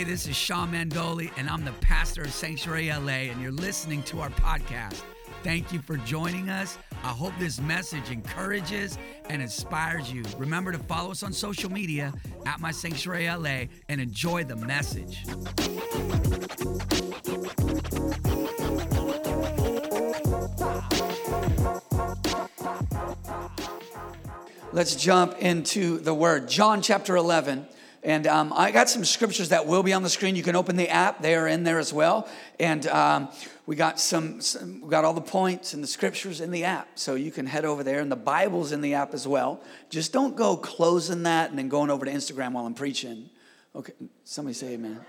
Hey, this is Sean Mandoli, and I'm the pastor of Sanctuary LA, and you're listening to our podcast. Thank you for joining us. I hope this message encourages and inspires you. Remember to follow us on social media at My Sanctuary LA and enjoy the message. Let's jump into the word. John chapter 11. And um, I got some scriptures that will be on the screen. You can open the app; they are in there as well. And um, we got some, some, we got all the points and the scriptures in the app, so you can head over there. And the Bible's in the app as well. Just don't go closing that and then going over to Instagram while I'm preaching. Okay, somebody say Amen.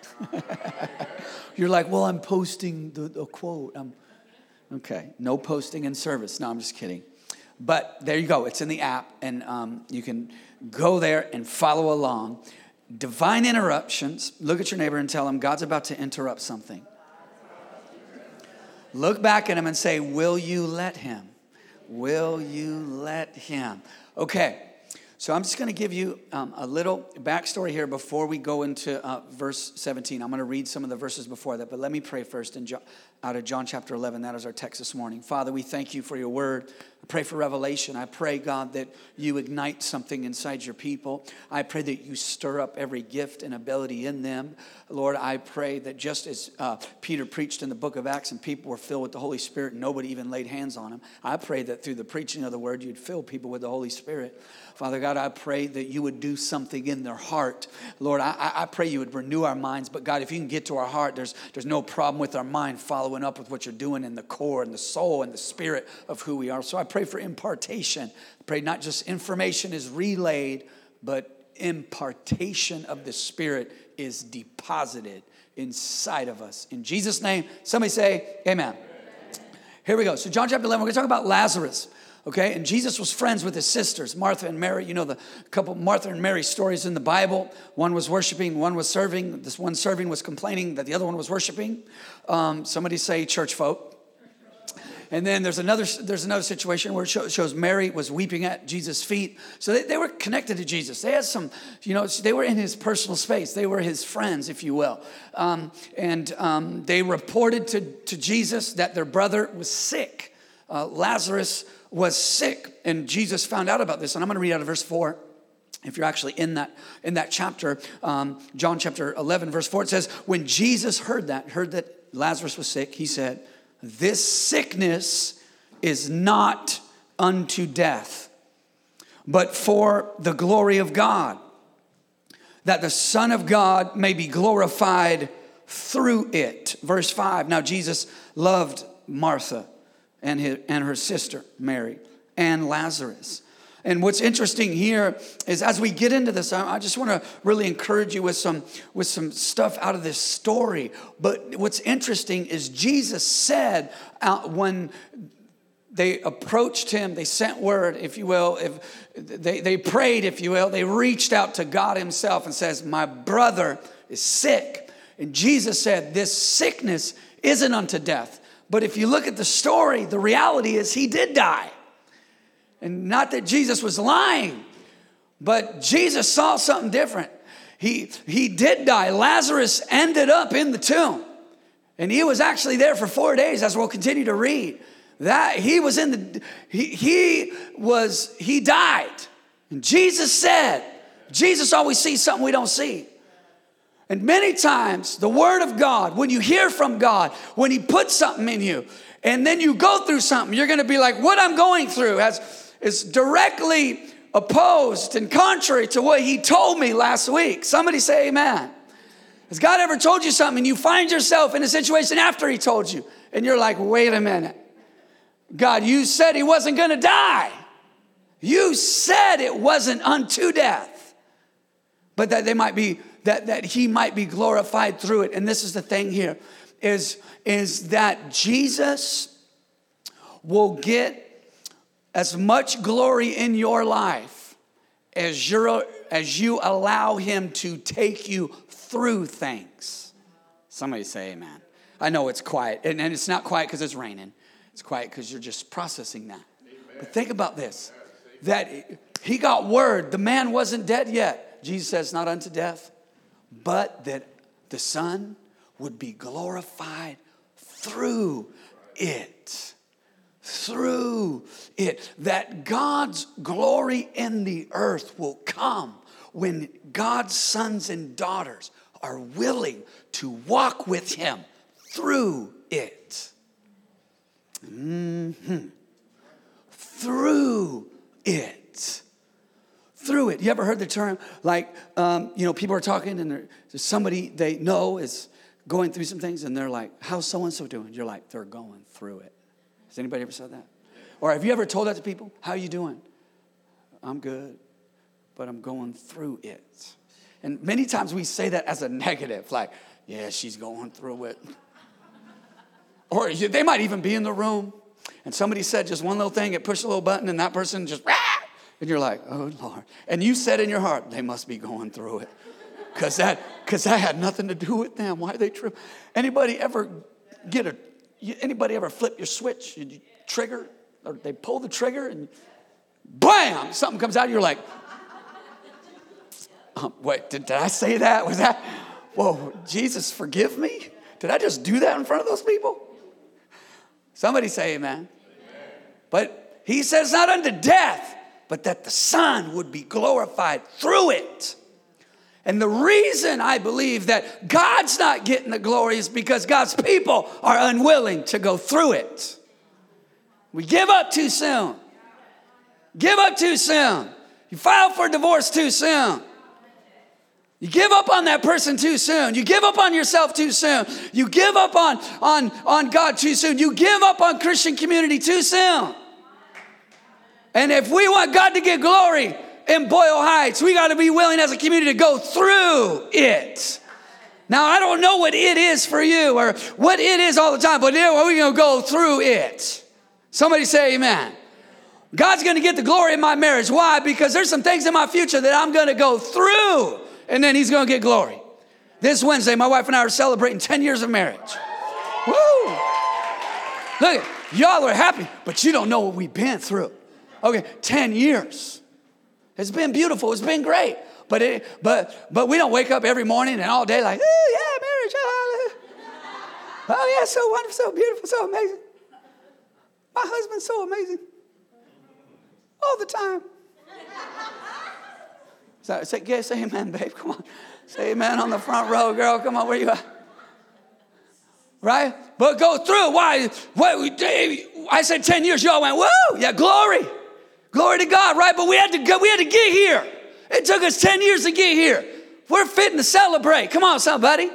You're like, well, I'm posting the, the quote. I'm, okay, no posting in service. No, I'm just kidding. But there you go. It's in the app, and um, you can go there and follow along divine interruptions. Look at your neighbor and tell him God's about to interrupt something. Look back at him and say, Will you let him? Will you let him? Okay, so I'm just going to give you um, a little backstory here before we go into uh, verse 17. I'm going to read some of the verses before that, but let me pray first in John, out of John chapter 11. That is our text this morning. Father, we thank you for your word. I pray for revelation. I pray, God, that you ignite something inside your people. I pray that you stir up every gift and ability in them. Lord, I pray that just as uh, Peter preached in the book of Acts and people were filled with the Holy Spirit, and nobody even laid hands on them. I pray that through the preaching of the word, you'd fill people with the Holy Spirit. Father God, I pray that you would do something in their heart. Lord, I, I pray you would renew our minds. But God, if you can get to our heart, there's, there's no problem with our mind following up with what you're doing in the core and the soul and the spirit of who we are. So I pray for impartation. I pray not just information is relayed, but impartation of the Spirit is deposited inside of us. In Jesus' name, somebody say, Amen. Here we go. So, John chapter 11, we're going to talk about Lazarus. Okay, and Jesus was friends with his sisters, Martha and Mary. You know the couple Martha and Mary stories in the Bible. One was worshiping, one was serving. This one serving was complaining that the other one was worshiping. Um, somebody say church folk. And then there's another there's another situation where it shows Mary was weeping at Jesus' feet. So they, they were connected to Jesus. They had some, you know, they were in his personal space. They were his friends, if you will. Um, and um, they reported to, to Jesus that their brother was sick. Uh, Lazarus was sick, and Jesus found out about this. And I'm going to read out of verse four if you're actually in that in that chapter um, john chapter 11 verse 4 it says when jesus heard that heard that lazarus was sick he said this sickness is not unto death, but for the glory of God, that the Son of God may be glorified through it. Verse 5 Now Jesus loved Martha and, his, and her sister Mary and Lazarus. And what's interesting here is as we get into this, I just want to really encourage you with some, with some stuff out of this story. But what's interesting is Jesus said uh, when they approached him, they sent word, if you will, if they, they prayed, if you will, they reached out to God Himself and says, My brother is sick. And Jesus said, This sickness isn't unto death. But if you look at the story, the reality is he did die. And not that Jesus was lying, but Jesus saw something different. He, he did die. Lazarus ended up in the tomb. And he was actually there for four days, as we'll continue to read. That he was in the, he, he was, he died. And Jesus said, Jesus always sees something we don't see. And many times, the Word of God, when you hear from God, when He puts something in you, and then you go through something, you're gonna be like, what I'm going through has is directly opposed and contrary to what he told me last week. Somebody say amen. Has God ever told you something and you find yourself in a situation after he told you and you're like, wait a minute. God, you said he wasn't gonna die. You said it wasn't unto death, but that they might be, that, that he might be glorified through it. And this is the thing here is, is that Jesus will get as much glory in your life as, you as you allow Him to take you through things. Somebody say amen. I know it's quiet, and, and it's not quiet because it's raining. It's quiet because you're just processing that. Amen. But think about this that he got word, the man wasn't dead yet. Jesus says, Not unto death, but that the Son would be glorified through it. Through it. That God's glory in the earth will come when God's sons and daughters are willing to walk with Him through it. Mm-hmm. Through it. Through it. You ever heard the term like, um, you know, people are talking and there's somebody they know is going through some things and they're like, how's so and so doing? You're like, they're going through it. Has anybody ever said that? Or have you ever told that to people? How are you doing? I'm good, but I'm going through it. And many times we say that as a negative, like, yeah, she's going through it. or they might even be in the room and somebody said just one little thing, it pushed a little button, and that person just, and you're like, oh Lord. And you said in your heart, they must be going through it. Cause that, cause that had nothing to do with them. Why are they true? Anybody ever get a anybody ever flip your switch? You trigger, or they pull the trigger and bam, something comes out, you're like, um, wait, did, did I say that? Was that, whoa, Jesus, forgive me? Did I just do that in front of those people? Somebody say amen. amen. But he says, not unto death, but that the Son would be glorified through it. And the reason I believe that God's not getting the glory is because God's people are unwilling to go through it. We give up too soon. Give up too soon. You file for divorce too soon. You give up on that person too soon. You give up on yourself too soon. You give up on, on, on God too soon. You give up on Christian community too soon. And if we want God to get glory in Boyle Heights, we got to be willing as a community to go through it. Now, I don't know what it is for you or what it is all the time, but we're going to go through it. Somebody say amen. God's going to get the glory in my marriage. Why? Because there's some things in my future that I'm going to go through and then he's gonna get glory. This Wednesday, my wife and I are celebrating 10 years of marriage. Woo! Look, y'all are happy, but you don't know what we've been through. Okay, 10 years. It's been beautiful, it's been great. But, it, but, but we don't wake up every morning and all day like, oh, yeah, marriage. Oh, oh, yeah, so wonderful, so beautiful, so amazing. My husband's so amazing. All the time. So, say, say amen, babe. Come on. Say amen on the front row, girl. Come on, where you at? Right? But go through. Why? What, we I said 10 years. Y'all went, whoa, yeah, glory. Glory to God, right? But we had to go, we had to get here. It took us 10 years to get here. We're fitting to celebrate. Come on, somebody.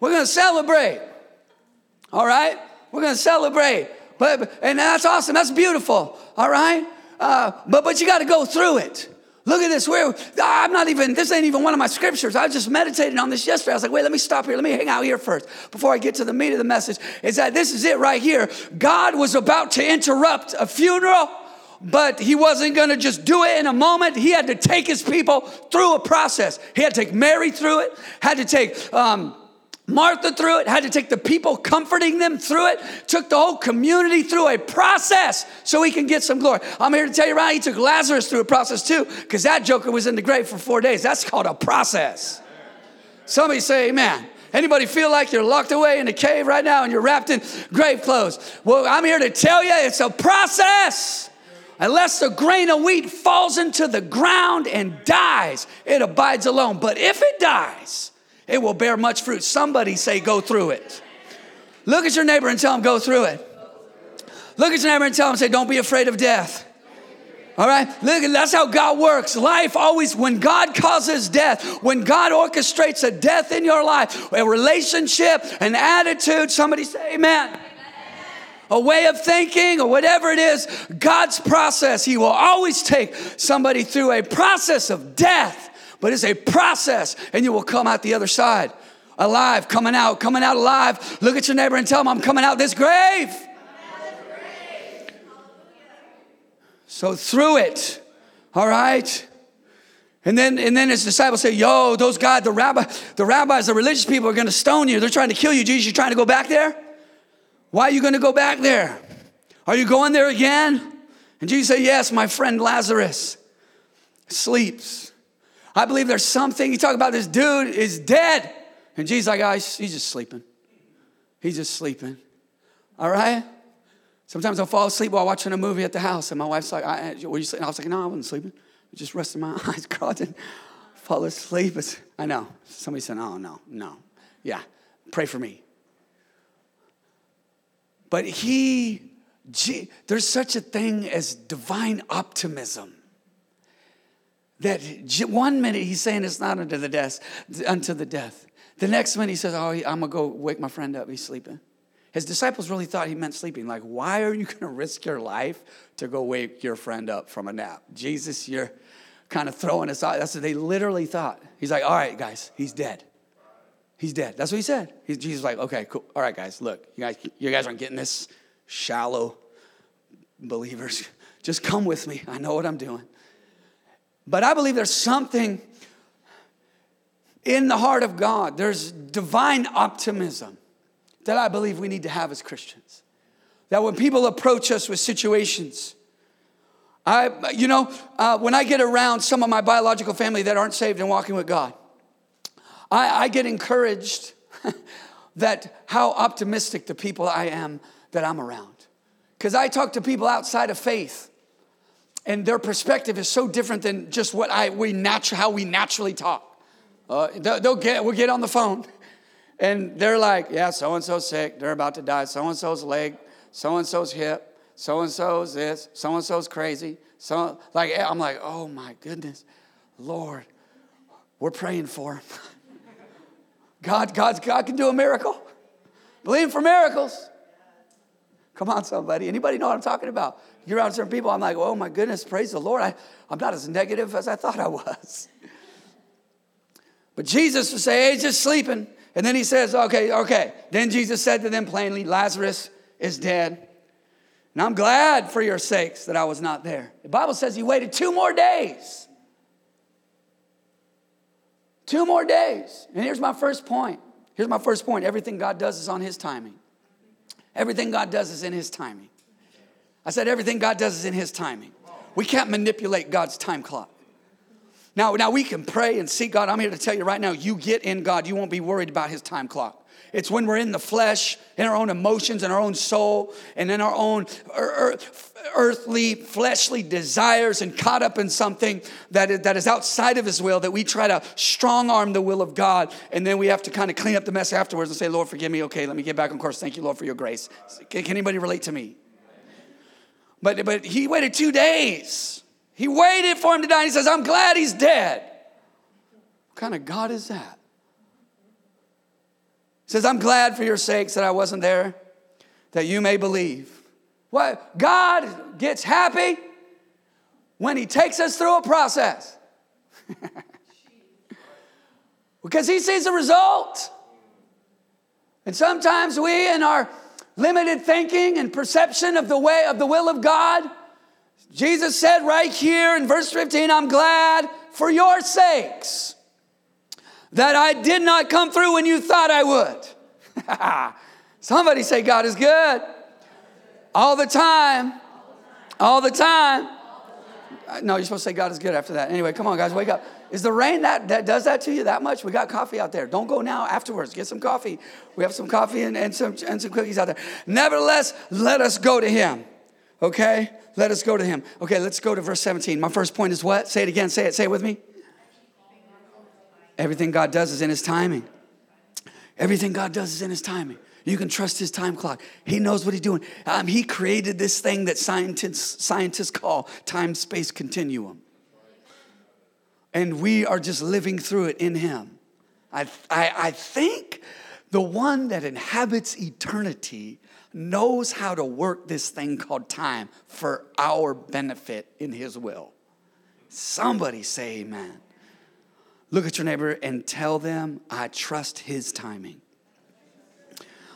We're gonna celebrate. All right? We're gonna celebrate. But and that's awesome. That's beautiful. All right? Uh, but but you got to go through it. Look at this. Where I'm not even, this ain't even one of my scriptures. I was just meditating on this yesterday. I was like, wait, let me stop here. Let me hang out here first before I get to the meat of the message. Is that this is it right here. God was about to interrupt a funeral, but he wasn't going to just do it in a moment. He had to take his people through a process. He had to take Mary through it, had to take, um, Martha through it, had to take the people comforting them through it, took the whole community through a process so he can get some glory. I'm here to tell you right, he took Lazarus through a process too, because that joker was in the grave for four days. That's called a process. Somebody say amen. Anybody feel like you're locked away in a cave right now and you're wrapped in grave clothes? Well, I'm here to tell you it's a process. Unless the grain of wheat falls into the ground and dies, it abides alone. But if it dies, it will bear much fruit. Somebody say, go through it. Look at your neighbor and tell him, go through it. Look at your neighbor and tell him, say, don't be afraid of death. All right, look, that's how God works. Life always, when God causes death, when God orchestrates a death in your life, a relationship, an attitude, somebody say amen. A way of thinking or whatever it is, God's process, He will always take somebody through a process of death but it's a process, and you will come out the other side alive, coming out, coming out alive. Look at your neighbor and tell him, I'm coming out of this grave. So through it, all right. And then, and then his disciples say, Yo, those guys, the rabbi, the rabbis, the religious people are gonna stone you. They're trying to kill you. Jesus, you're trying to go back there? Why are you gonna go back there? Are you going there again? And Jesus said, Yes, my friend Lazarus sleeps. I believe there's something, you talk about this dude is dead. And Jesus like, guys, he's just sleeping. He's just sleeping. All right? Sometimes I'll fall asleep while watching a movie at the house, and my wife's like, I, were you sleeping? I was like, no, I wasn't sleeping. I Just resting my eyes, God, and fall asleep. It's, I know. Somebody said, oh, no, no. Yeah, pray for me. But he, gee, there's such a thing as divine optimism. That one minute he's saying it's not unto the death, unto the death. The next minute he says, "Oh, I'm gonna go wake my friend up. He's sleeping." His disciples really thought he meant sleeping. Like, why are you gonna risk your life to go wake your friend up from a nap? Jesus, you're kind of throwing us out. That's what they literally thought. He's like, "All right, guys, he's dead." He's dead. That's what he said. He's, Jesus like, okay, cool. All right, guys, look, you guys, you guys aren't getting this shallow believers. Just come with me. I know what I'm doing. But I believe there's something in the heart of God. There's divine optimism that I believe we need to have as Christians. That when people approach us with situations, I, you know, uh, when I get around some of my biological family that aren't saved and walking with God, I, I get encouraged that how optimistic the people I am that I'm around. Because I talk to people outside of faith and their perspective is so different than just what I we natu- how we naturally talk. Uh, they'll, they'll get we'll get on the phone, and they're like, "Yeah, so and so's sick. They're about to die. So and so's leg. So and so's hip. So and so's this. So and so's crazy. So like I'm like, oh my goodness, Lord, we're praying for him. God, God, God can do a miracle. Believe for miracles. Come on, somebody. Anybody know what I'm talking about? You're around certain people, I'm like, oh my goodness, praise the Lord. I, I'm not as negative as I thought I was. But Jesus would say, hey, he's just sleeping. And then he says, okay, okay. Then Jesus said to them plainly, Lazarus is dead. And I'm glad for your sakes that I was not there. The Bible says he waited two more days. Two more days. And here's my first point. Here's my first point. Everything God does is on his timing. Everything God does is in his timing. I said, everything God does is in His timing. We can't manipulate God's time clock. Now, now we can pray and seek God. I'm here to tell you right now, you get in God, you won't be worried about His time clock. It's when we're in the flesh, in our own emotions, in our own soul, and in our own earthly, fleshly desires, and caught up in something that is, that is outside of His will that we try to strong arm the will of God. And then we have to kind of clean up the mess afterwards and say, Lord, forgive me. Okay, let me get back on course. Thank you, Lord, for your grace. Can anybody relate to me? But, but he waited two days. He waited for him to die. He says, I'm glad he's dead. What kind of God is that? Says, I'm glad for your sakes that I wasn't there, that you may believe. What? God gets happy when he takes us through a process. because he sees the result. And sometimes we, in our limited thinking and perception of the way of the will of God. Jesus said right here in verse 15, I'm glad for your sakes that I did not come through when you thought I would. Somebody say, God is good. All the time. All the time. Uh, no, you're supposed to say God is good after that. Anyway, come on, guys, wake up. Is the rain that, that does that to you that much? We got coffee out there. Don't go now, afterwards. Get some coffee. We have some coffee and, and, some, and some cookies out there. Nevertheless, let us go to him. Okay? Let us go to him. Okay, let's go to verse 17. My first point is what? Say it again. Say it. Say it with me. Everything God does is in his timing. Everything God does is in his timing. You can trust his time clock. He knows what he's doing. Um, he created this thing that scientists, scientists call time space continuum and we are just living through it in Him. I, I, I think the one that inhabits eternity knows how to work this thing called time for our benefit in His will. Somebody say amen. Look at your neighbor and tell them, I trust His timing.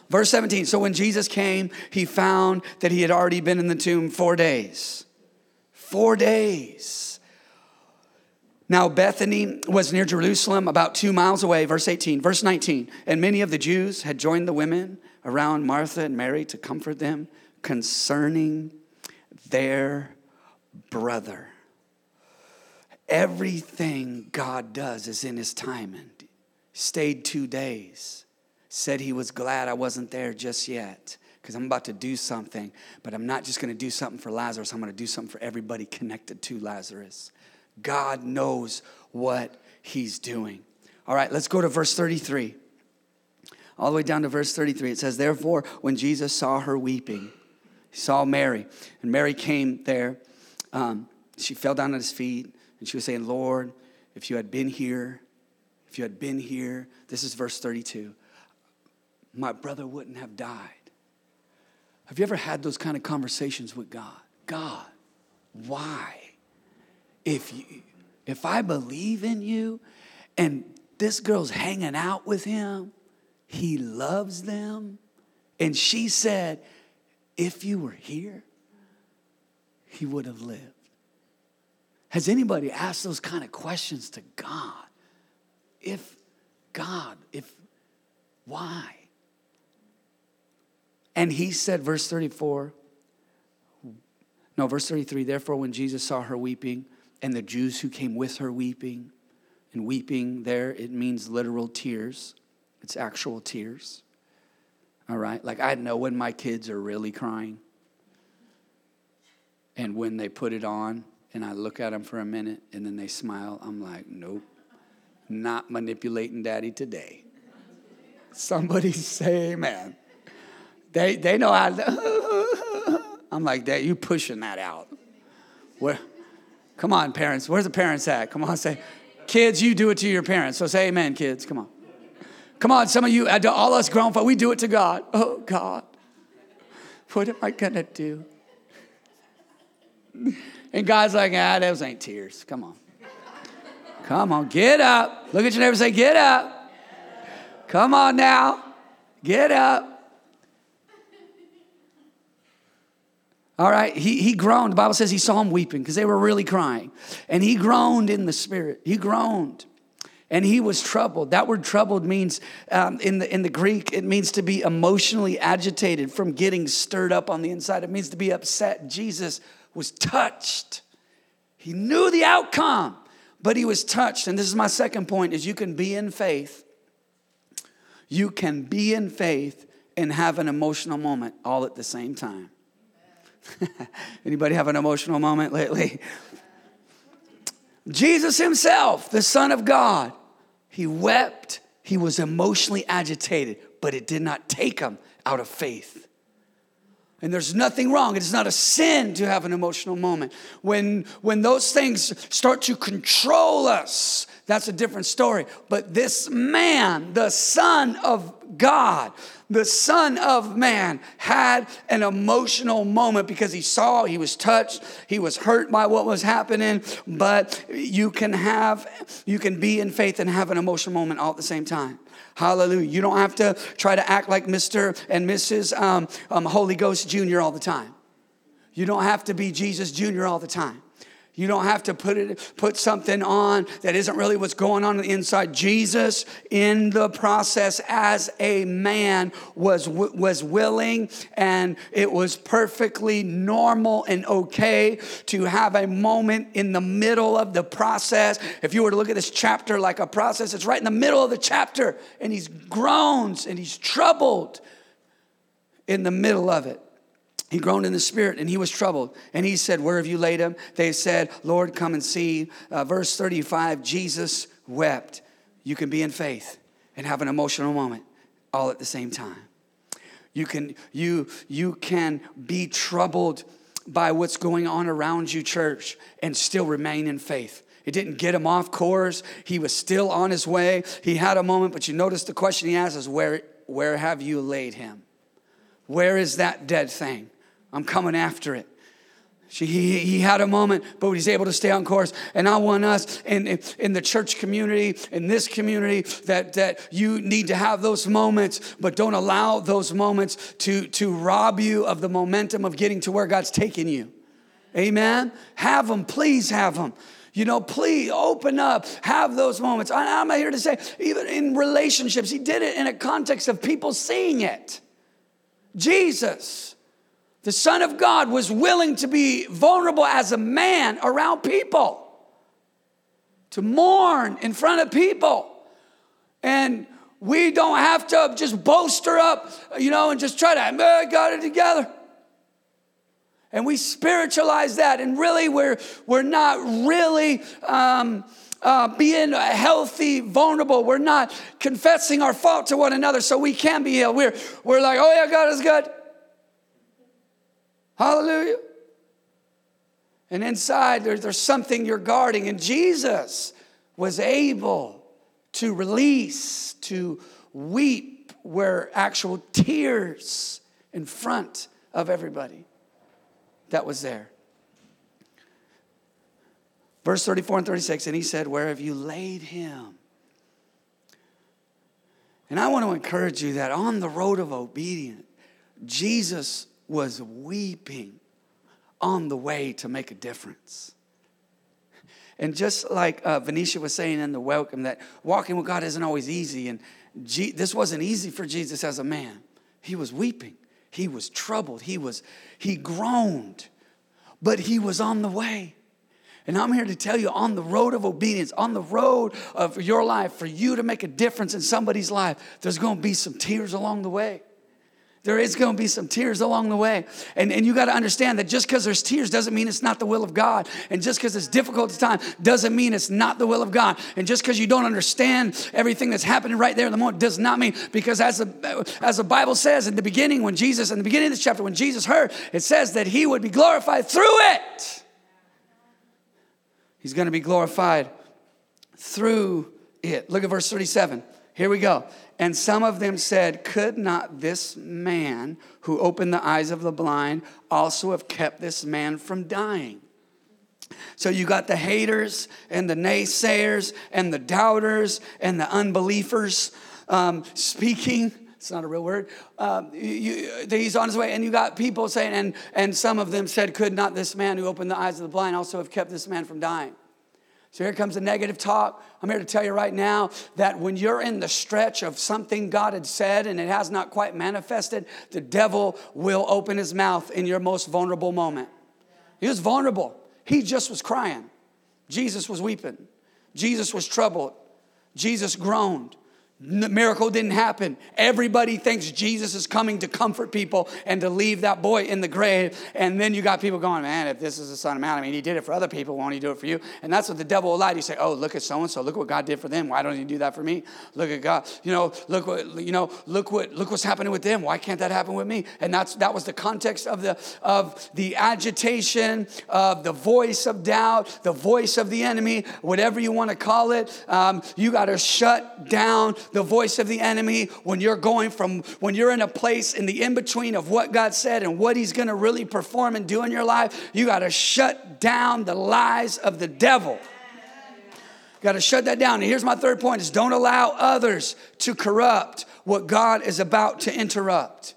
Verse 17 So when Jesus came, he found that he had already been in the tomb four days. Four days. Now, Bethany was near Jerusalem, about two miles away, verse 18. Verse 19, and many of the Jews had joined the women around Martha and Mary to comfort them concerning their brother. Everything God does is in his timing. stayed two days, said he was glad I wasn't there just yet because I'm about to do something, but I'm not just going to do something for Lazarus, I'm going to do something for everybody connected to Lazarus. God knows what he's doing. All right, let's go to verse 33. All the way down to verse 33. It says, Therefore, when Jesus saw her weeping, he saw Mary, and Mary came there. Um, she fell down at his feet, and she was saying, Lord, if you had been here, if you had been here, this is verse 32, my brother wouldn't have died. Have you ever had those kind of conversations with God? God, why? If you, if I believe in you and this girl's hanging out with him, he loves them. And she said, if you were here, he would have lived. Has anybody asked those kind of questions to God? If God, if why? And he said, verse 34, no, verse 33, therefore, when Jesus saw her weeping, and the Jews who came with her weeping, and weeping there, it means literal tears, it's actual tears. All right? Like I know when my kids are really crying, and when they put it on, and I look at them for a minute, and then they smile, I'm like, nope, not manipulating daddy today. Somebody say amen. They, they know to, I'm like, that you pushing that out. Where, come on, parents. Where's the parents at? Come on, say, kids, you do it to your parents. So say amen, kids. Come on. Come on, some of you, uh, all us grown folk, we do it to God. Oh, God, what am I gonna do? And God's like, ah, those ain't tears. Come on. Come on, get up. Look at your neighbor and say, get up. Come on now. Get up. All right, he, he groaned. The Bible says he saw him weeping because they were really crying. And he groaned in the spirit. He groaned. And he was troubled. That word troubled means, um, in, the, in the Greek, it means to be emotionally agitated from getting stirred up on the inside. It means to be upset. Jesus was touched. He knew the outcome, but he was touched. And this is my second point is you can be in faith. You can be in faith and have an emotional moment all at the same time. Anybody have an emotional moment lately? Jesus himself, the Son of God, he wept, he was emotionally agitated, but it did not take him out of faith. And there's nothing wrong. It is not a sin to have an emotional moment. When, when those things start to control us, that's a different story. But this man, the Son of God, the Son of Man, had an emotional moment because he saw, he was touched, he was hurt by what was happening. But you can have, you can be in faith and have an emotional moment all at the same time. Hallelujah. You don't have to try to act like Mr. and Mrs. Um, um, Holy Ghost Jr. all the time. You don't have to be Jesus Jr. all the time. You don't have to put it put something on that isn't really what's going on, on the inside. Jesus in the process as a man was was willing and it was perfectly normal and okay to have a moment in the middle of the process. If you were to look at this chapter like a process, it's right in the middle of the chapter and he's groans and he's troubled in the middle of it. He groaned in the spirit and he was troubled. And he said, Where have you laid him? They said, Lord, come and see. Uh, verse 35 Jesus wept. You can be in faith and have an emotional moment all at the same time. You can, you, you can be troubled by what's going on around you, church, and still remain in faith. It didn't get him off course. He was still on his way. He had a moment, but you notice the question he asks is, Where, where have you laid him? Where is that dead thing? I'm coming after it. She, he, he had a moment, but he's able to stay on course. And I want us in, in the church community, in this community, that, that you need to have those moments, but don't allow those moments to, to rob you of the momentum of getting to where God's taking you. Amen? Have them, please have them. You know, please open up, have those moments. I, I'm here to say, even in relationships, he did it in a context of people seeing it. Jesus the Son of God was willing to be vulnerable as a man around people, to mourn in front of people. And we don't have to just bolster up, you know, and just try to, I got it together. And we spiritualize that, and really, we're, we're not really um, uh, being healthy, vulnerable. We're not confessing our fault to one another so we can be healed. We're, we're like, oh, yeah, God is good. Hallelujah. And inside, there, there's something you're guarding. And Jesus was able to release, to weep, where actual tears in front of everybody that was there. Verse 34 and 36, and he said, Where have you laid him? And I want to encourage you that on the road of obedience, Jesus was weeping on the way to make a difference. And just like uh, Venetia was saying in the welcome, that walking with God isn't always easy. And G- this wasn't easy for Jesus as a man. He was weeping. He was troubled. He was, he groaned, but he was on the way. And I'm here to tell you on the road of obedience, on the road of your life, for you to make a difference in somebody's life, there's going to be some tears along the way. There is going to be some tears along the way. And, and you got to understand that just because there's tears doesn't mean it's not the will of God. And just because it's difficult at time doesn't mean it's not the will of God. And just because you don't understand everything that's happening right there in the moment does not mean, because as the, as the Bible says in the beginning, when Jesus, in the beginning of this chapter, when Jesus heard, it says that he would be glorified through it. He's going to be glorified through it. Look at verse 37. Here we go. And some of them said, Could not this man who opened the eyes of the blind also have kept this man from dying? So you got the haters and the naysayers and the doubters and the unbelievers um, speaking. It's not a real word. Um, you, he's on his way, and you got people saying, and, and some of them said, Could not this man who opened the eyes of the blind also have kept this man from dying? So here comes the negative talk. I'm here to tell you right now that when you're in the stretch of something God had said and it has not quite manifested, the devil will open his mouth in your most vulnerable moment. He was vulnerable. He just was crying. Jesus was weeping. Jesus was troubled. Jesus groaned. The miracle didn't happen. Everybody thinks Jesus is coming to comfort people and to leave that boy in the grave. And then you got people going, man, if this is the Son of Man, I mean, he did it for other people, won't he do it for you? And that's what the devil will lie. You say, oh, look at so and so. Look what God did for them. Why don't he do that for me? Look at God. You know, look what you know. Look what look what's happening with them. Why can't that happen with me? And that's that was the context of the of the agitation of the voice of doubt, the voice of the enemy, whatever you want to call it. Um, you got to shut down the voice of the enemy, when you're going from, when you're in a place in the in between of what God said and what He's gonna really perform and do in your life, you gotta shut down the lies of the devil. Got to shut that down. And here's my third point is don't allow others to corrupt what God is about to interrupt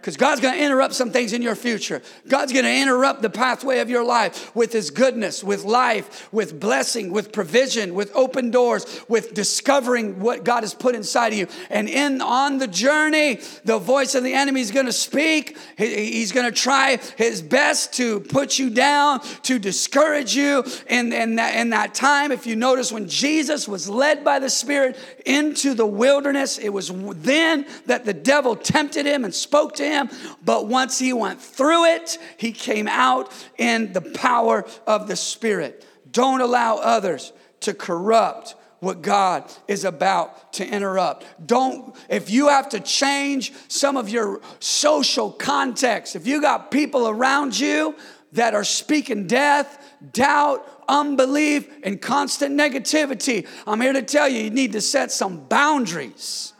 because God's going to interrupt some things in your future. God's going to interrupt the pathway of your life with His goodness, with life, with blessing, with provision, with open doors, with discovering what God has put inside of you. And in on the journey, the voice of the enemy is going to speak. He's going to try his best to put you down, to discourage you. And in that, in that time, if you notice, when Jesus was led by the Spirit into the wilderness, it was then that the devil tempted him and spoke to him him. But once he went through it, he came out in the power of the Spirit. Don't allow others to corrupt what God is about to interrupt. Don't, if you have to change some of your social context, if you got people around you that are speaking death, doubt, unbelief, and constant negativity, I'm here to tell you, you need to set some boundaries.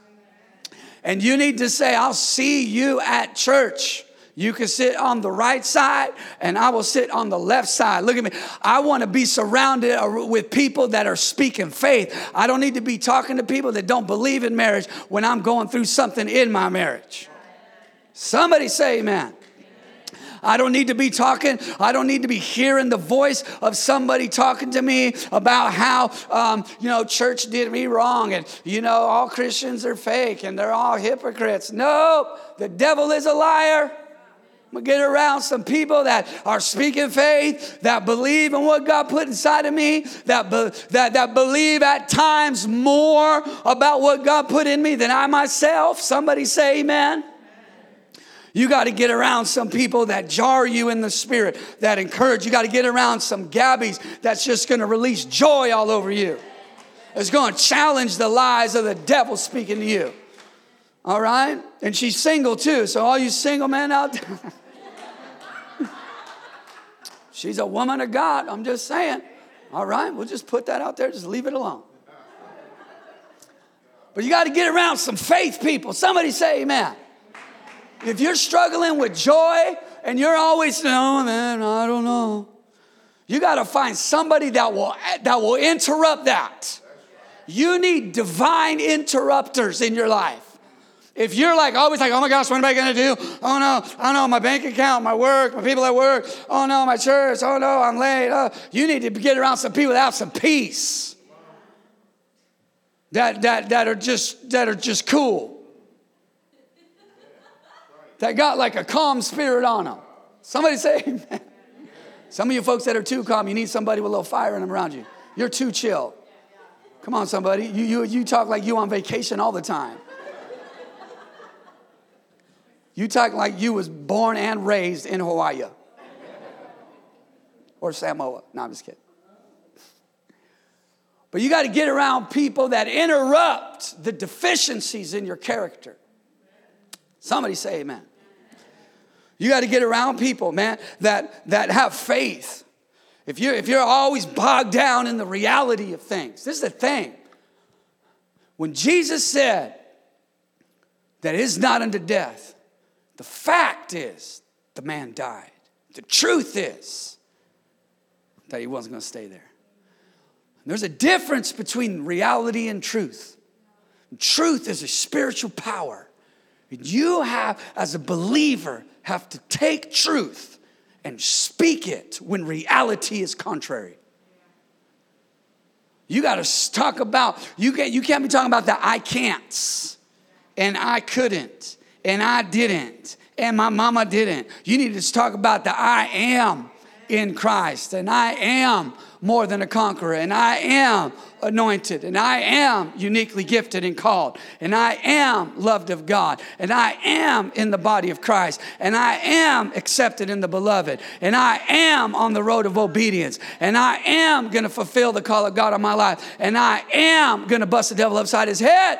And you need to say, I'll see you at church. You can sit on the right side and I will sit on the left side. Look at me. I want to be surrounded with people that are speaking faith. I don't need to be talking to people that don't believe in marriage when I'm going through something in my marriage. Somebody say amen. I don't need to be talking, I don't need to be hearing the voice of somebody talking to me about how, um, you know, church did me wrong and, you know, all Christians are fake and they're all hypocrites. Nope, the devil is a liar. I'm gonna get around some people that are speaking faith, that believe in what God put inside of me, that, be, that, that believe at times more about what God put in me than I myself. Somebody say amen. You got to get around some people that jar you in the spirit, that encourage. You got to get around some Gabbies that's just going to release joy all over you. It's going to challenge the lies of the devil speaking to you. All right? And she's single too. So, all you single men out there, she's a woman of God. I'm just saying. All right? We'll just put that out there, just leave it alone. But you got to get around some faith people. Somebody say amen. If you're struggling with joy and you're always, no, oh, man, I don't know. You got to find somebody that will, that will interrupt that. You need divine interrupters in your life. If you're like always like, oh my gosh, what am I gonna do? Oh no, oh no, my bank account, my work, my people at work. Oh no, my church. Oh no, I'm late. Oh, you need to get around some people that have some peace. That that that are just that are just cool that got like a calm spirit on them. Somebody say amen. Some of you folks that are too calm, you need somebody with a little fire in them around you. You're too chill. Come on, somebody. You, you, you talk like you on vacation all the time. You talk like you was born and raised in Hawaii or Samoa. No, I'm just kidding. But you got to get around people that interrupt the deficiencies in your character. Somebody say amen. You got to get around people, man, that, that have faith. If you're, if you're always bogged down in the reality of things, this is the thing. When Jesus said that it is not unto death, the fact is the man died. The truth is that he wasn't going to stay there. There's a difference between reality and truth. Truth is a spiritual power. You have, as a believer, have to take truth and speak it when reality is contrary. You got to talk about, you can't, you can't be talking about the I can'ts and I couldn't and I didn't and my mama didn't. You need to talk about the I am in Christ and I am more than a conqueror, and I am anointed, and I am uniquely gifted and called, and I am loved of God, and I am in the body of Christ, and I am accepted in the beloved, and I am on the road of obedience, and I am gonna fulfill the call of God on my life, and I am gonna bust the devil upside his head.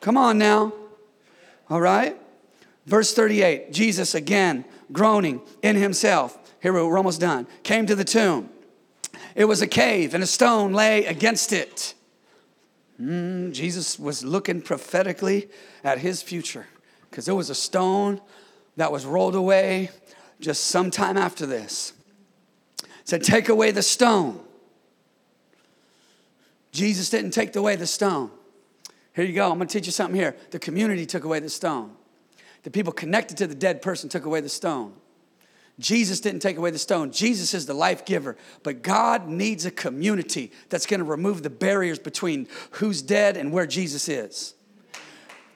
Come on now. All right? Verse 38 Jesus again groaning in himself here we're almost done. Came to the tomb. It was a cave, and a stone lay against it. Mm, Jesus was looking prophetically at his future because there was a stone that was rolled away just sometime after this. It said, Take away the stone. Jesus didn't take away the stone. Here you go. I'm going to teach you something here. The community took away the stone. The people connected to the dead person took away the stone. Jesus didn't take away the stone. Jesus is the life giver. But God needs a community that's going to remove the barriers between who's dead and where Jesus is.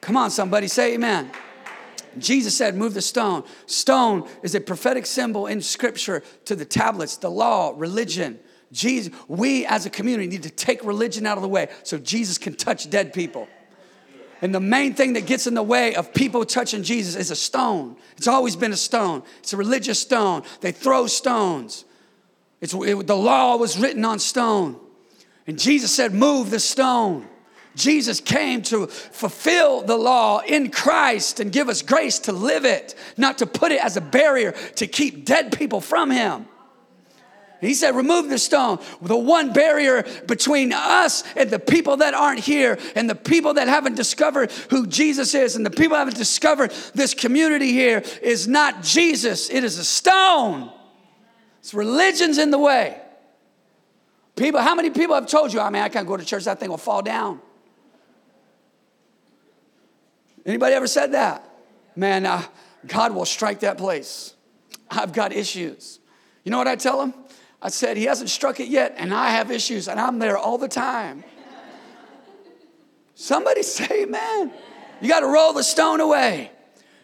Come on, somebody, say amen. Jesus said, Move the stone. Stone is a prophetic symbol in scripture to the tablets, the law, religion. Jesus, we as a community need to take religion out of the way so Jesus can touch dead people. And the main thing that gets in the way of people touching Jesus is a stone. It's always been a stone. It's a religious stone. They throw stones. It's, it, the law was written on stone. And Jesus said, Move the stone. Jesus came to fulfill the law in Christ and give us grace to live it, not to put it as a barrier to keep dead people from Him. He said, Remove the stone. The one barrier between us and the people that aren't here, and the people that haven't discovered who Jesus is, and the people that haven't discovered this community here is not Jesus, it is a stone. It's religion's in the way. People, how many people have told you, I mean, I can't go to church, that thing will fall down? Anybody ever said that? Man, uh, God will strike that place. I've got issues. You know what I tell them? I said, He hasn't struck it yet, and I have issues, and I'm there all the time. Somebody say, Amen. You got to roll the stone away.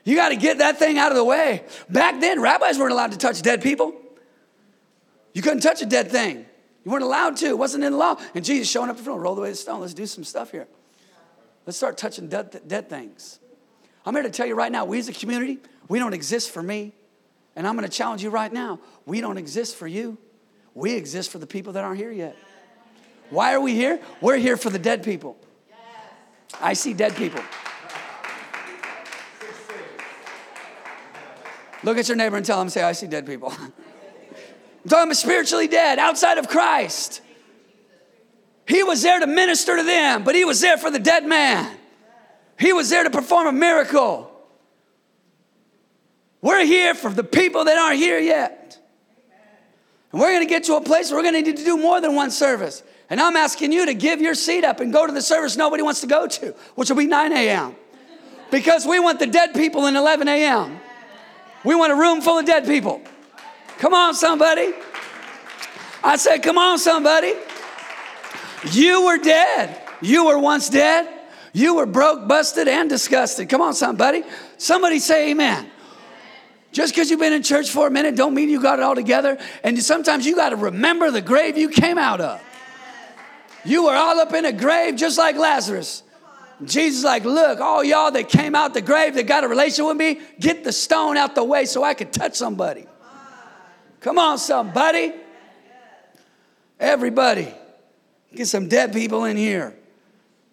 You got to get that thing out of the way. Back then, rabbis weren't allowed to touch dead people. You couldn't touch a dead thing. You weren't allowed to. It wasn't in the law. And Jesus showing up in front, roll away the stone. Let's do some stuff here. Let's start touching dead, dead things. I'm here to tell you right now, we as a community, we don't exist for me. And I'm going to challenge you right now. We don't exist for you. We exist for the people that aren't here yet. Why are we here? We're here for the dead people. I see dead people. Look at your neighbor and tell him, say, I see dead people. I'm talking about spiritually dead, outside of Christ. He was there to minister to them, but he was there for the dead man. He was there to perform a miracle. We're here for the people that aren't here yet. And we're going to get to a place where we're going to need to do more than one service. And I'm asking you to give your seat up and go to the service nobody wants to go to, which will be 9 a.m. Because we want the dead people in 11 a.m. We want a room full of dead people. Come on, somebody. I said, Come on, somebody. You were dead. You were once dead. You were broke, busted, and disgusted. Come on, somebody. Somebody say amen. Just because you've been in church for a minute don't mean you got it all together. And sometimes you got to remember the grave you came out of. You were all up in a grave just like Lazarus. Jesus like, look, all y'all that came out the grave that got a relation with me, get the stone out the way so I could touch somebody. Come on, somebody. Everybody. Get some dead people in here.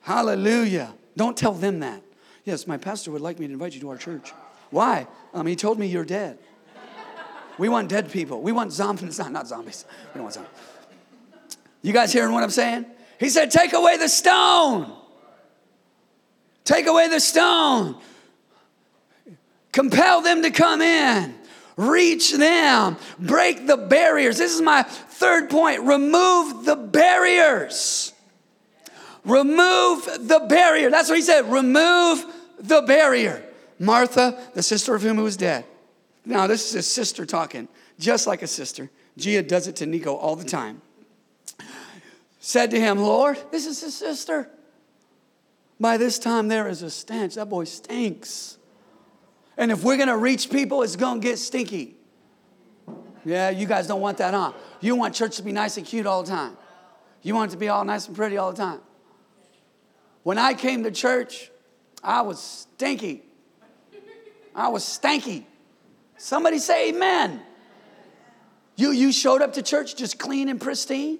Hallelujah. Don't tell them that. Yes, my pastor would like me to invite you to our church. Why? Um, he told me you're dead. We want dead people. We want zombies. Not, not zombies. We don't want zombies. You guys hearing what I'm saying? He said, Take away the stone. Take away the stone. Compel them to come in. Reach them. Break the barriers. This is my third point. Remove the barriers. Remove the barrier. That's what he said. Remove the barrier. Martha, the sister of him who was dead. Now, this is a sister talking, just like a sister. Gia does it to Nico all the time. Said to him, Lord, this is his sister. By this time, there is a stench. That boy stinks. And if we're gonna reach people, it's gonna get stinky. Yeah, you guys don't want that, huh? You want church to be nice and cute all the time. You want it to be all nice and pretty all the time. When I came to church, I was stinky. I was stanky. Somebody say amen. You, you showed up to church just clean and pristine,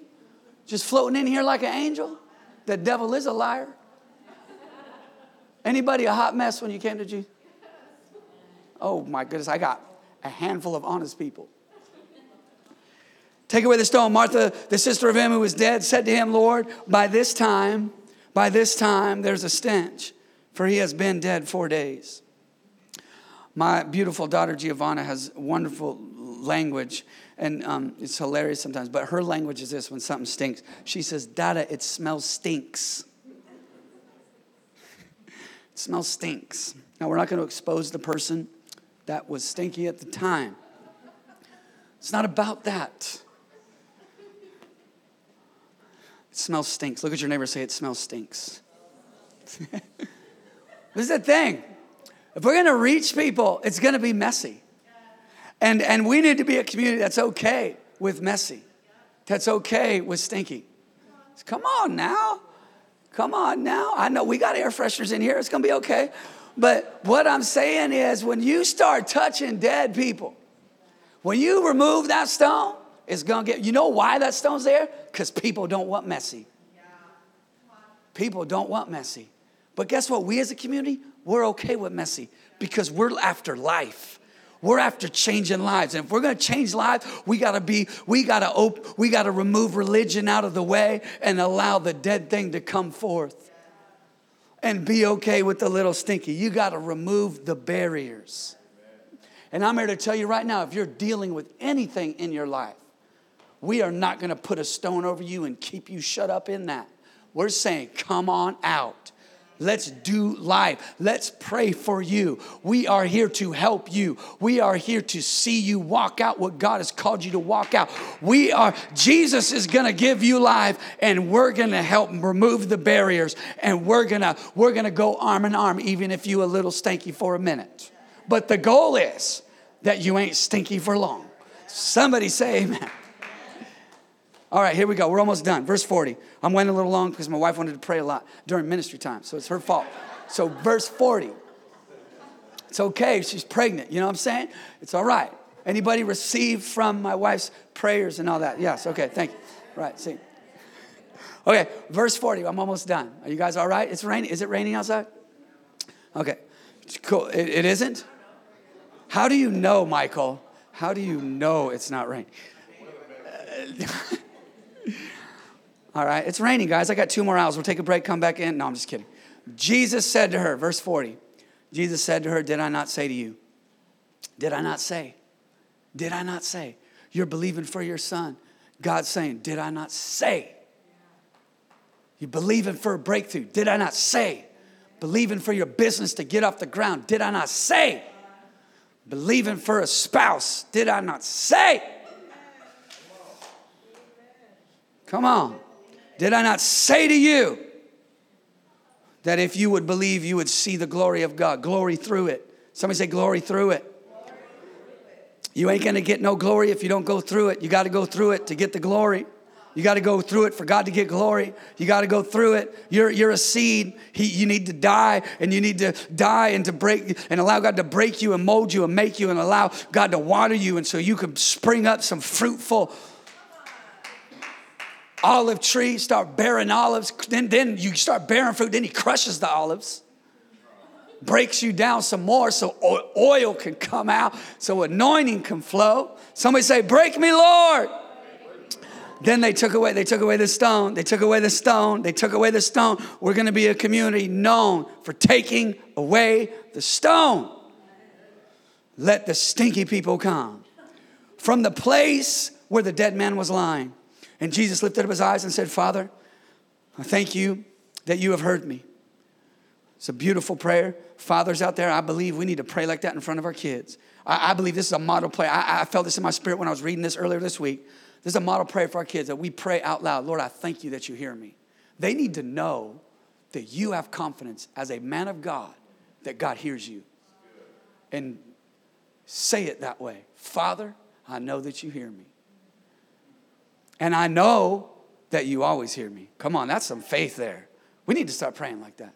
just floating in here like an angel. The devil is a liar. Anybody a hot mess when you came to Jesus? Oh my goodness, I got a handful of honest people. Take away the stone. Martha, the sister of him who was dead, said to him, Lord, by this time, by this time, there's a stench, for he has been dead four days. My beautiful daughter Giovanna has wonderful language, and um, it's hilarious sometimes, but her language is this when something stinks. She says, Dada, it smells stinks. It smells stinks. Now, we're not going to expose the person that was stinky at the time. It's not about that. It smells stinks. Look at your neighbor say, It smells stinks. this is the thing. If we're going to reach people, it's going to be messy. And, and we need to be a community that's okay with messy, that's okay with stinky. Come on now. Come on now. I know we got air fresheners in here. It's going to be okay. But what I'm saying is when you start touching dead people, when you remove that stone, it's going to get, you know why that stone's there? Because people don't want messy. People don't want messy. But guess what? We as a community, we're okay with messy because we're after life. We're after changing lives. And if we're gonna change lives, we gotta be, we gotta op- we gotta remove religion out of the way and allow the dead thing to come forth. And be okay with the little stinky. You gotta remove the barriers. And I'm here to tell you right now, if you're dealing with anything in your life, we are not gonna put a stone over you and keep you shut up in that. We're saying, come on out. Let's do life. Let's pray for you. We are here to help you. We are here to see you walk out what God has called you to walk out. We are, Jesus is gonna give you life and we're gonna help remove the barriers and we're gonna, we're gonna go arm in arm, even if you a little stinky for a minute. But the goal is that you ain't stinky for long. Somebody say amen. All right, here we go. We're almost done. Verse 40. I'm waiting a little long because my wife wanted to pray a lot during ministry time, so it's her fault. So, verse 40. It's okay. She's pregnant. You know what I'm saying? It's all right. Anybody receive from my wife's prayers and all that? Yes. Okay. Thank you. Right. See. Okay. Verse 40. I'm almost done. Are you guys all right? It's raining. Is it raining outside? Okay. Cool. It, it isn't? How do you know, Michael? How do you know it's not raining? All right, it's raining, guys. I got two more hours. We'll take a break, come back in. No, I'm just kidding. Jesus said to her, verse 40, Jesus said to her, Did I not say to you? Did I not say? Did I not say? You're believing for your son. God's saying, Did I not say? You're believing for a breakthrough. Did I not say? Believing for your business to get off the ground. Did I not say? Believing for a spouse. Did I not say? Come on. Did I not say to you that if you would believe, you would see the glory of God? Glory through it. Somebody say, glory through it. You ain't gonna get no glory if you don't go through it. You gotta go through it to get the glory. You got to go through it for God to get glory. You got to go through it. You're, you're a seed. He, you need to die, and you need to die and to break and allow God to break you and mold you and make you and allow God to water you, and so you can spring up some fruitful olive tree, start bearing olives. Then, then you start bearing fruit. Then he crushes the olives, breaks you down some more so oil can come out, so anointing can flow. Somebody say, Break me, Lord. Then they took away, they took away the stone, they took away the stone, they took away the stone. We're gonna be a community known for taking away the stone. Let the stinky people come. From the place where the dead man was lying, and Jesus lifted up his eyes and said, Father, I thank you that you have heard me. It's a beautiful prayer. Fathers out there, I believe we need to pray like that in front of our kids. I, I believe this is a model prayer. I, I felt this in my spirit when I was reading this earlier this week. This is a model prayer for our kids that we pray out loud Lord, I thank you that you hear me. They need to know that you have confidence as a man of God that God hears you. And say it that way Father, I know that you hear me. And I know that you always hear me. Come on, that's some faith there. We need to start praying like that.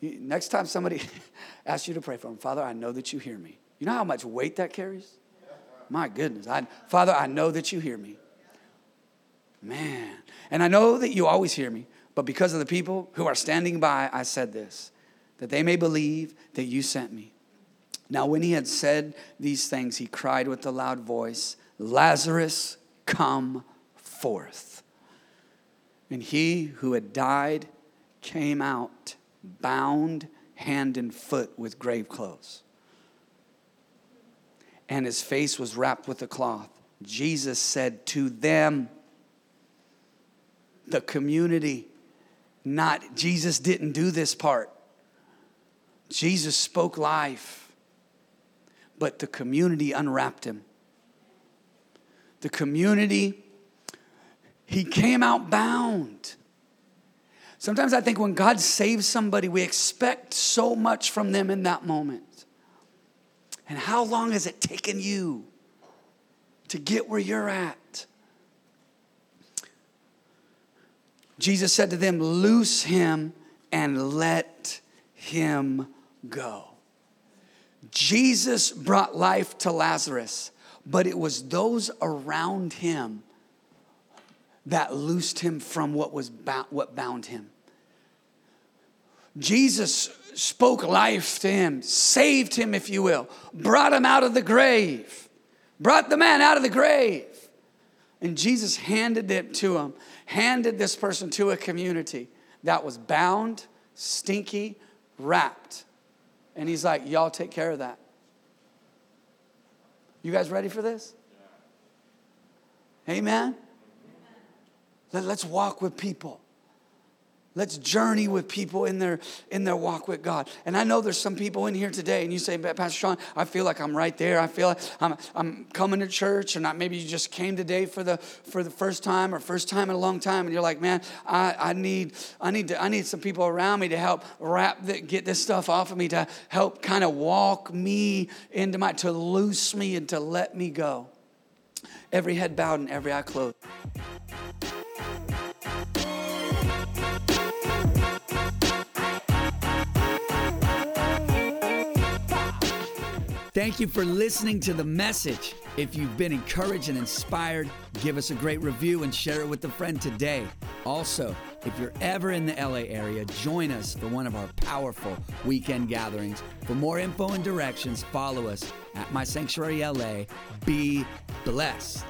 Next time somebody asks you to pray for them, Father, I know that you hear me. You know how much weight that carries? My goodness. I, Father, I know that you hear me. Man. And I know that you always hear me, but because of the people who are standing by, I said this that they may believe that you sent me. Now, when he had said these things, he cried with a loud voice, Lazarus, come forth. And he who had died came out, bound hand and foot with grave clothes. And his face was wrapped with a cloth. Jesus said to them, the community, not Jesus didn't do this part. Jesus spoke life, but the community unwrapped him the community. He came out bound. Sometimes I think when God saves somebody, we expect so much from them in that moment. And how long has it taken you to get where you're at? Jesus said to them, Loose him and let him go. Jesus brought life to Lazarus but it was those around him that loosed him from what was bound, what bound him. Jesus spoke life to him, saved him, if you will, brought him out of the grave, brought the man out of the grave. And Jesus handed it to him, handed this person to a community that was bound, stinky, wrapped. And he's like, Y'all take care of that. You guys ready for this? Amen? Let, us walk with people. Let's journey with people in their in their walk with God. And I know there's some people in here today, and you say, Pastor Sean, I feel like I'm right there. I feel like I'm, I'm coming to church, or not. Maybe you just came today for the for the first time or first time in a long time, and you're like, man, I, I need I need to I need some people around me to help wrap the, get this stuff off of me to help kind of walk me into my to loose me and to let me go. Every head bowed and every eye closed. Thank you for listening to the message. If you've been encouraged and inspired, give us a great review and share it with a friend today. Also, if you're ever in the LA area, join us for one of our powerful weekend gatherings. For more info and directions, follow us at My Sanctuary LA. Be blessed.